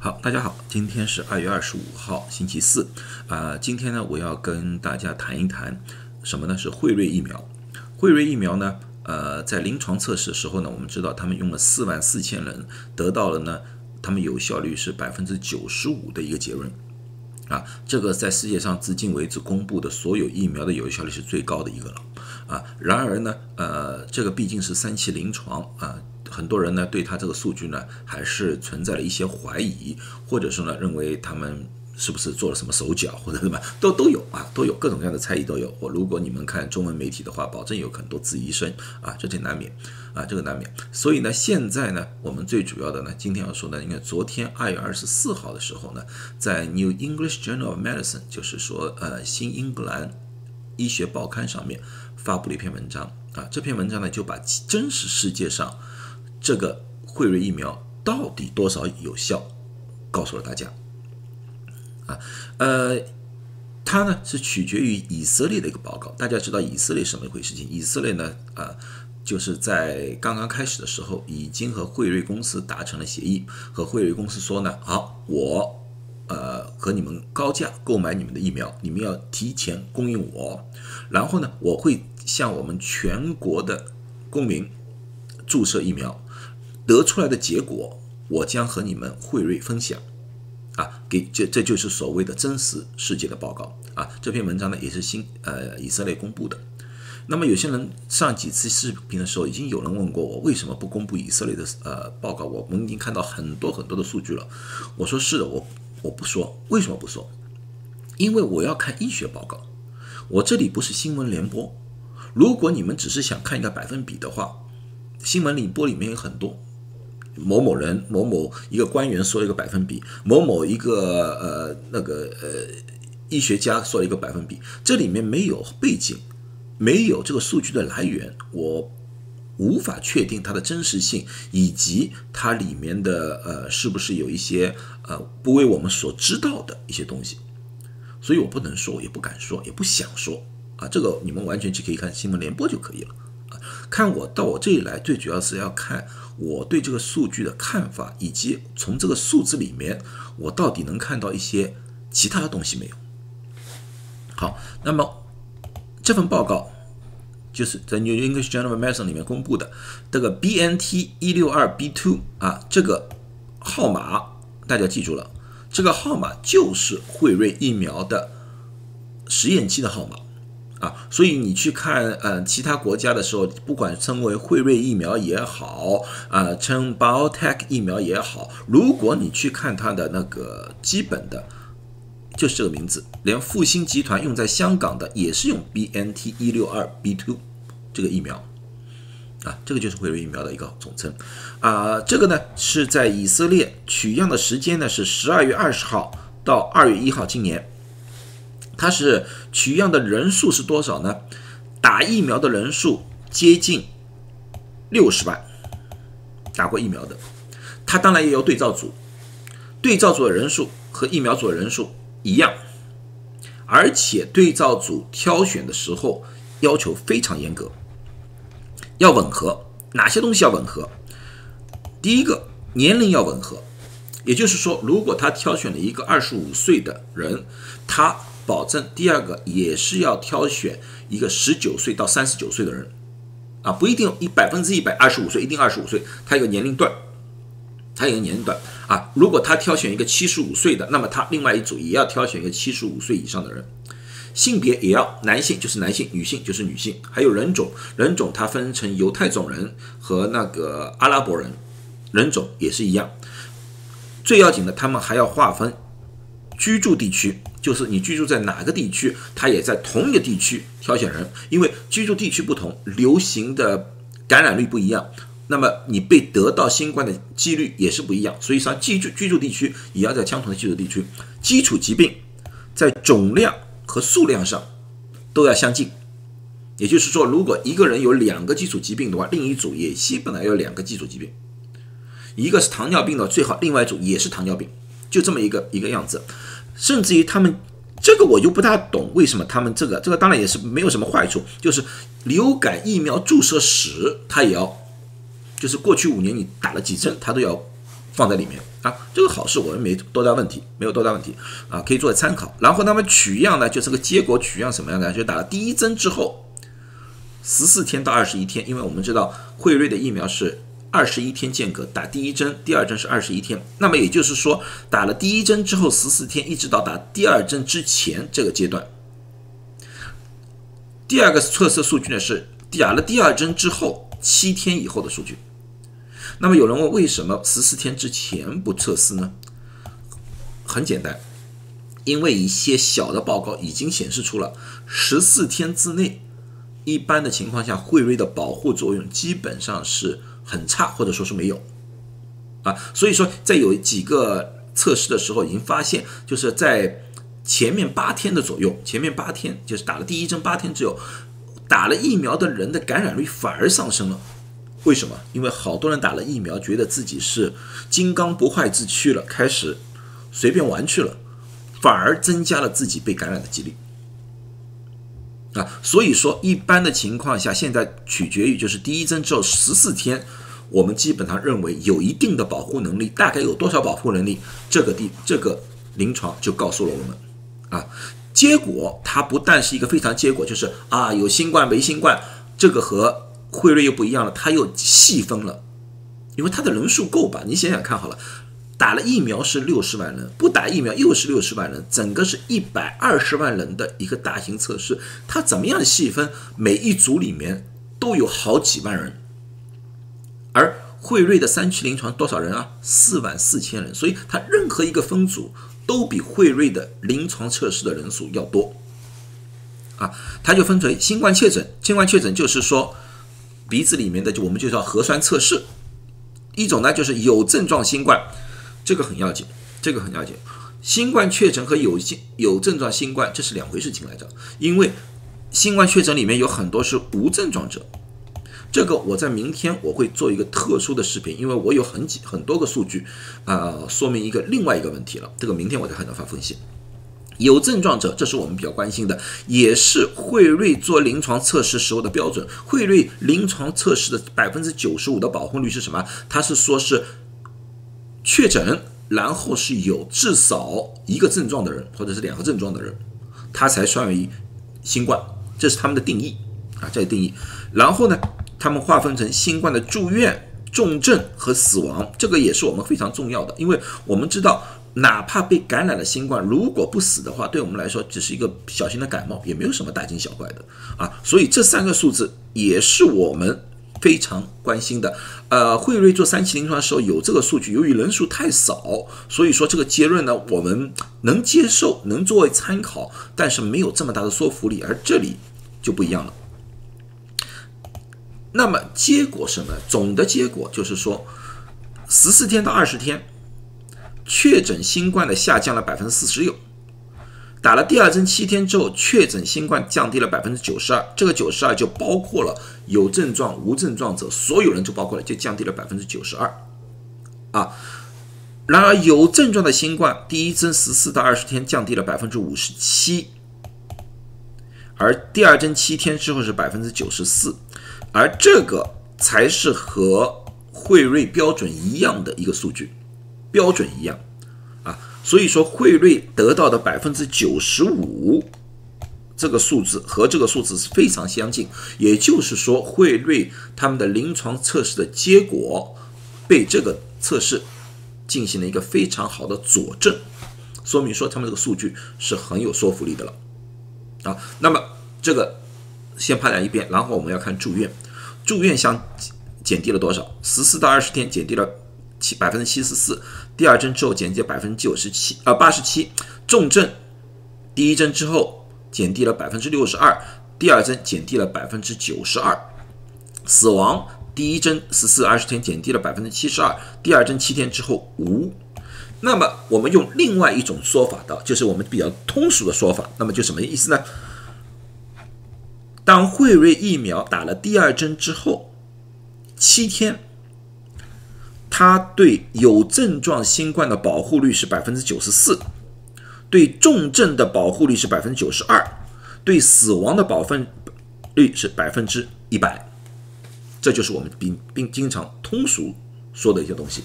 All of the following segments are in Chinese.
好，大家好，今天是二月二十五号，星期四。啊、今天呢，我要跟大家谈一谈什么呢？是辉瑞疫苗。辉瑞疫苗呢，呃，在临床测试的时候呢，我们知道他们用了四万四千人，得到了呢，他们有效率是百分之九十五的一个结论。啊，这个在世界上至今为止公布的所有疫苗的有效率是最高的一个了。啊，然而呢，呃，这个毕竟是三期临床啊，很多人呢对他这个数据呢还是存在了一些怀疑，或者说呢认为他们是不是做了什么手脚或者什么，都都有啊，都有各种各样的猜疑都有。我如果你们看中文媒体的话，保证有很多质疑声啊，这挺难免啊，这个难免。所以呢，现在呢，我们最主要的呢，今天要说呢，应该昨天二月二十四号的时候呢，在 New English Journal of Medicine，就是说呃新英格兰医学报刊上面发布了一篇文章啊，这篇文章呢就把真实世界上这个辉瑞疫苗到底多少有效告诉了大家啊，呃，它呢是取决于以色列的一个报告。大家知道以色列什么一回事情？以色列呢啊，就是在刚刚开始的时候已经和辉瑞公司达成了协议，和辉瑞公司说呢，好，我呃和你们高价购买你们的疫苗，你们要提前供应我，然后呢，我会向我们全国的公民注射疫苗，得出来的结果，我将和你们辉瑞分享。啊，给这这就是所谓的真实世界的报告啊。这篇文章呢也是新呃以色列公布的。那么有些人上几次视频的时候，已经有人问过我，为什么不公布以色列的呃报告？我们已经看到很多很多的数据了。我说是的，我我不说，为什么不说？因为我要看医学报告，我这里不是新闻联播。如果你们只是想看一个百分比的话，新闻联播里面有很多。某某人、某某一个官员说了一个百分比，某某一个呃那个呃医学家说了一个百分比，这里面没有背景，没有这个数据的来源，我无法确定它的真实性，以及它里面的呃是不是有一些呃不为我们所知道的一些东西，所以我不能说，也不敢说，也不想说啊，这个你们完全就可以看新闻联播就可以了，看我到我这里来，最主要是要看。我对这个数据的看法，以及从这个数字里面，我到底能看到一些其他的东西没有？好，那么这份报告就是在 New English Journal of Medicine 里面公布的这个 BNT 一六二 B two 啊，这个号码大家记住了，这个号码就是辉瑞疫苗的实验期的号码。啊，所以你去看呃其他国家的时候，不管称为辉瑞疫苗也好，啊称 BioTech 疫苗也好，如果你去看它的那个基本的，就是这个名字，连复星集团用在香港的也是用 BNT 一六二 B two 这个疫苗，啊，这个就是辉瑞疫苗的一个总称，啊，这个呢是在以色列取样的时间呢是十二月二十号到二月一号，今年。它是取样的人数是多少呢？打疫苗的人数接近六十万，打过疫苗的。它当然也有对照组，对照组的人数和疫苗组的人数一样，而且对照组挑选的时候要求非常严格，要吻合。哪些东西要吻合？第一个，年龄要吻合，也就是说，如果他挑选了一个二十五岁的人，他保证第二个也是要挑选一个十九岁到三十九岁的人，啊，不一定一百分之一百二十五岁一定二十五岁，他有个年龄段，他有个年龄段啊。如果他挑选一个七十五岁的，那么他另外一组也要挑选一个七十五岁以上的人。性别也要男性就是男性，女性就是女性，还有人种，人种它分成犹太种人和那个阿拉伯人，人种也是一样。最要紧的，他们还要划分居住地区。就是你居住在哪个地区，他也在同一个地区挑选人，因为居住地区不同，流行的感染率不一样，那么你被得到新冠的几率也是不一样。所以说，居住居住地区也要在相同的居住地区，基础疾病在总量和数量上都要相近。也就是说，如果一个人有两个基础疾病的话，另一组也基本上要两个基础疾病，一个是糖尿病的，最好另外一组也是糖尿病，就这么一个一个样子。甚至于他们这个我就不大懂，为什么他们这个这个当然也是没有什么坏处，就是流感疫苗注射史，它也要，就是过去五年你打了几针，它都要放在里面啊，这个好事我们没多大问题，没有多大问题啊，可以作为参考。然后他们取样呢，就是个结果取样什么样的？就打了第一针之后十四天到二十一天，因为我们知道辉瑞的疫苗是二十一天间隔打第一针，第二针是二十一天。那么也就是说，打了第一针之后十四天，一直到打第二针之前这个阶段。第二个测试数据呢是打了第二针之后七天以后的数据。那么有人问，为什么十四天之前不测试呢？很简单，因为一些小的报告已经显示出了十四天之内，一般的情况下，辉瑞的保护作用基本上是很差，或者说是没有啊。所以说，在有几个测试的时候，已经发现，就是在前面八天的左右，前面八天就是打了第一针八天之后，打了疫苗的人的感染率反而上升了。为什么？因为好多人打了疫苗，觉得自己是金刚不坏之躯了，开始随便玩去了，反而增加了自己被感染的几率啊。所以说，一般的情况下，现在取决于就是第一针之后十四天，我们基本上认为有一定的保护能力，大概有多少保护能力？这个地这个临床就告诉了我们啊。结果它不但是一个非常结果，就是啊有新冠没新冠，这个和。辉瑞又不一样了，它又细分了，因为它的人数够吧？你想想看好了，打了疫苗是六十万人，不打疫苗又是六十万人，整个是一百二十万人的一个大型测试，它怎么样细分？每一组里面都有好几万人，而辉瑞的三期临床多少人啊？四万四千人，所以它任何一个分组都比辉瑞的临床测试的人数要多啊！它就分为新冠确诊，新冠确诊就是说。鼻子里面的就我们就叫核酸测试，一种呢就是有症状新冠，这个很要紧，这个很要紧。新冠确诊和有新有症状新冠这是两回事情来着，因为新冠确诊里面有很多是无症状者，这个我在明天我会做一个特殊的视频，因为我有很几很多个数据啊，说明一个另外一个问题了，这个明天我再和大家发分析。有症状者，这是我们比较关心的，也是惠瑞做临床测试时候的标准。惠瑞临床测试的百分之九十五的保护率是什么？它是说是确诊，然后是有至少一个症状的人，或者是两个症状的人，他才算为新冠，这是他们的定义啊，这是定义。然后呢，他们划分成新冠的住院、重症和死亡，这个也是我们非常重要的，因为我们知道。哪怕被感染了新冠，如果不死的话，对我们来说只是一个小型的感冒，也没有什么大惊小怪的啊。所以这三个数字也是我们非常关心的。呃，辉瑞做三期临床的时候有这个数据，由于人数太少，所以说这个结论呢，我们能接受，能作为参考，但是没有这么大的说服力。而这里就不一样了。那么结果什么？总的结果就是说，十四天到二十天。确诊新冠的下降了百分之四十六，打了第二针七天之后，确诊新冠降低了百分之九十二。这个九十二就包括了有症状、无症状者，所有人就包括了，就降低了百分之九十二。啊，然而有症状的新冠，第一针十四到二十天降低了百分之五十七，而第二针七天之后是百分之九十四，而这个才是和辉瑞标准一样的一个数据。标准一样啊，所以说辉瑞得到的百分之九十五这个数字和这个数字是非常相近，也就是说辉瑞他们的临床测试的结果被这个测试进行了一个非常好的佐证，说明说他们这个数据是很有说服力的了啊。那么这个先拍在一边，然后我们要看住院，住院相减低了多少？十四到二十天减低了。七百分之七十四，第二针之后减低百分之九十七，呃八十七，重症第一针之后减低了百分之六十二，第二针减低了百分之九十二，死亡第一针十四二十天减低了百分之七十二，第二针七天之后无。那么我们用另外一种说法的，就是我们比较通俗的说法，那么就什么意思呢？当辉瑞疫苗打了第二针之后，七天。它对有症状新冠的保护率是百分之九十四，对重症的保护率是百分之九十二，对死亡的保分率是百分之一百。这就是我们并并经常通俗说的一些东西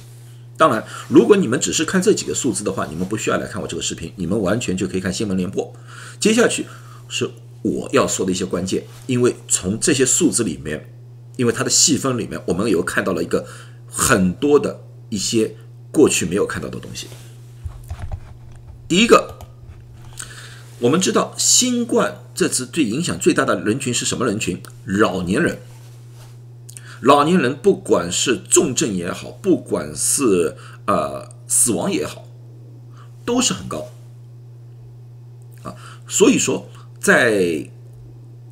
当然，如果你们只是看这几个数字的话，你们不需要来看我这个视频，你们完全就可以看新闻联播。接下去是我要说的一些关键，因为从这些数字里面，因为它的细分里面，我们有看到了一个很多的一些过去没有看到的东西。第一个，我们知道新冠这次对影响最大的人群是什么人群？老年人。老年人不管是重症也好，不管是呃死亡也好，都是很高啊。所以说，在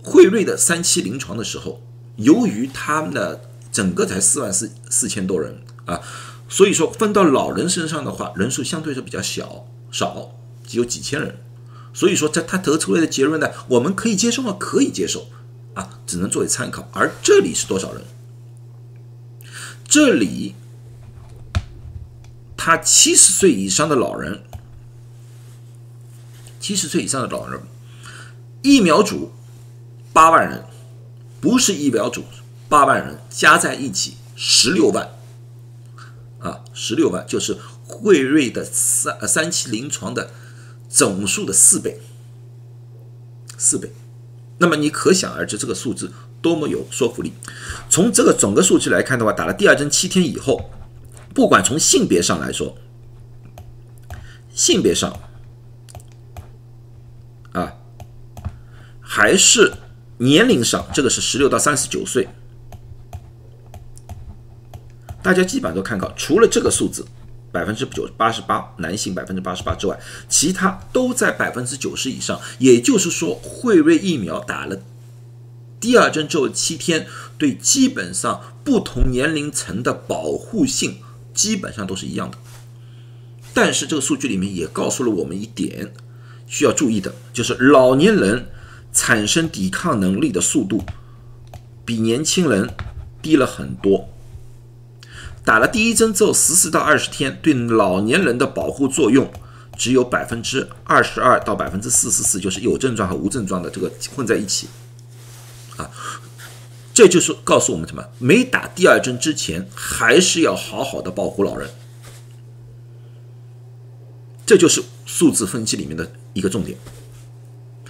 辉瑞的三期临床的时候，由于他们的整个才四万四四千多人啊，所以说分到老人身上的话，人数相对是比较小少，只有几千人。所以说，在他得出来的结论呢，我们可以接受吗？可以接受啊，只能作为参考。而这里是多少人？这里，他七十岁以上的老人，七十岁以上的老人，疫苗组八万人，不是疫苗组八万人加在一起十六万，啊，十六万就是惠瑞的三三期临床的总数的四倍，四倍。那么你可想而知这个数字。多么有说服力！从这个整个数据来看的话，打了第二针七天以后，不管从性别上来说，性别上啊，还是年龄上，这个是十六到三十九岁，大家基本上都看到，除了这个数字百分之九八十八男性百分之八十八之外，其他都在百分之九十以上。也就是说，辉瑞疫苗打了。第二针之后七天，对基本上不同年龄层的保护性基本上都是一样的。但是这个数据里面也告诉了我们一点需要注意的，就是老年人产生抵抗能力的速度比年轻人低了很多。打了第一针之后十四到二十天，对老年人的保护作用只有百分之二十二到百分之四十四，就是有症状和无症状的这个混在一起。啊，这就是告诉我们什么？没打第二针之前，还是要好好的保护老人。这就是数字分析里面的一个重点。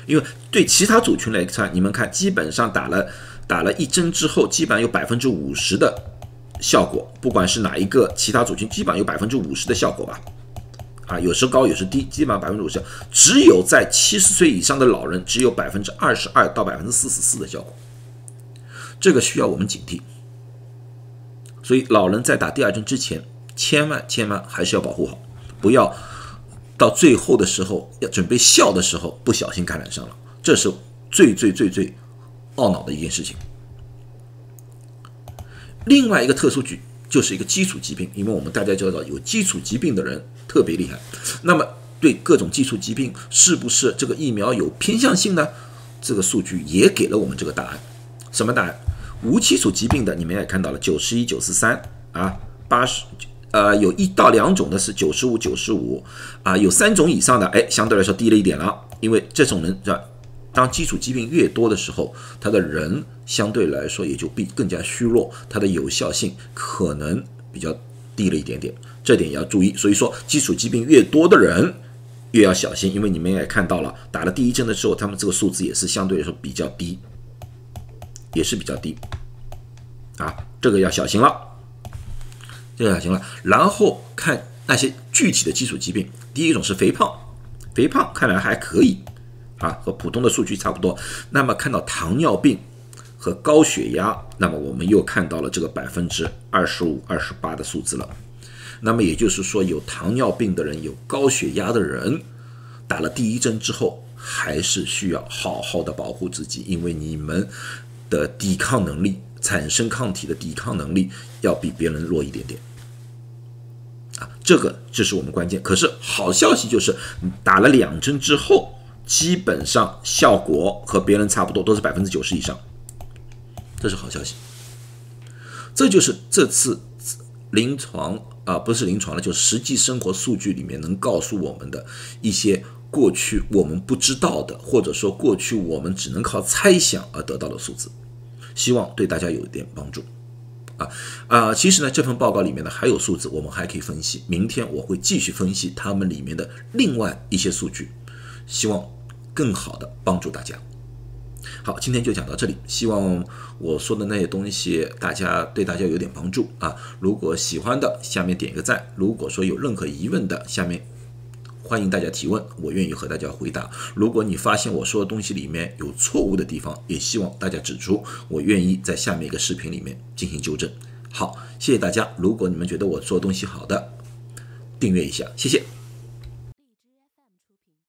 因为对其他组群来看，你们看，基本上打了打了一针之后，基本上有百分之五十的效果。不管是哪一个其他组群，基本上有百分之五十的效果吧。啊，有时高，有时低，基本上百分之五十。只有在七十岁以上的老人，只有百分之二十二到百分之四十四的效果。这个需要我们警惕。所以，老人在打第二针之前，千万千万还是要保护好，不要到最后的时候要准备笑的时候，不小心感染上了，这是最最最最懊恼的一件事情。另外一个特殊局。就是一个基础疾病，因为我们大家知道有基础疾病的人特别厉害。那么对各种基础疾病，是不是这个疫苗有偏向性呢？这个数据也给了我们这个答案。什么答案？无基础疾病的，你们也看到了，九十一、九十三啊，八十，呃，有一到两种的是九十五、九十五啊，有三种以上的，哎，相对来说低了一点了，因为这种人是吧？当基础疾病越多的时候，他的人相对来说也就比更加虚弱，它的有效性可能比较低了一点点，这点也要注意。所以说，基础疾病越多的人越要小心，因为你们也看到了，打了第一针的时候，他们这个数字也是相对来说比较低，也是比较低啊，这个要小心了，这个小心了。然后看那些具体的基础疾病，第一种是肥胖，肥胖看来还可以。啊，和普通的数据差不多。那么看到糖尿病和高血压，那么我们又看到了这个百分之二十五、二十八的数字了。那么也就是说，有糖尿病的人、有高血压的人，打了第一针之后，还是需要好好的保护自己，因为你们的抵抗能力、产生抗体的抵抗能力要比别人弱一点点。啊，这个这是我们关键。可是好消息就是，打了两针之后。基本上效果和别人差不多，都是百分之九十以上，这是好消息。这就是这次临床啊，不是临床了，就实际生活数据里面能告诉我们的一些过去我们不知道的，或者说过去我们只能靠猜想而得到的数字，希望对大家有一点帮助。啊啊，其实呢，这份报告里面呢还有数字，我们还可以分析。明天我会继续分析他们里面的另外一些数据，希望更好的帮助大家。好，今天就讲到这里，希望我说的那些东西大家对大家有点帮助啊。如果喜欢的，下面点个赞；如果说有任何疑问的，下面。欢迎大家提问，我愿意和大家回答。如果你发现我说的东西里面有错误的地方，也希望大家指出，我愿意在下面一个视频里面进行纠正。好，谢谢大家。如果你们觉得我做东西好的，订阅一下，谢谢。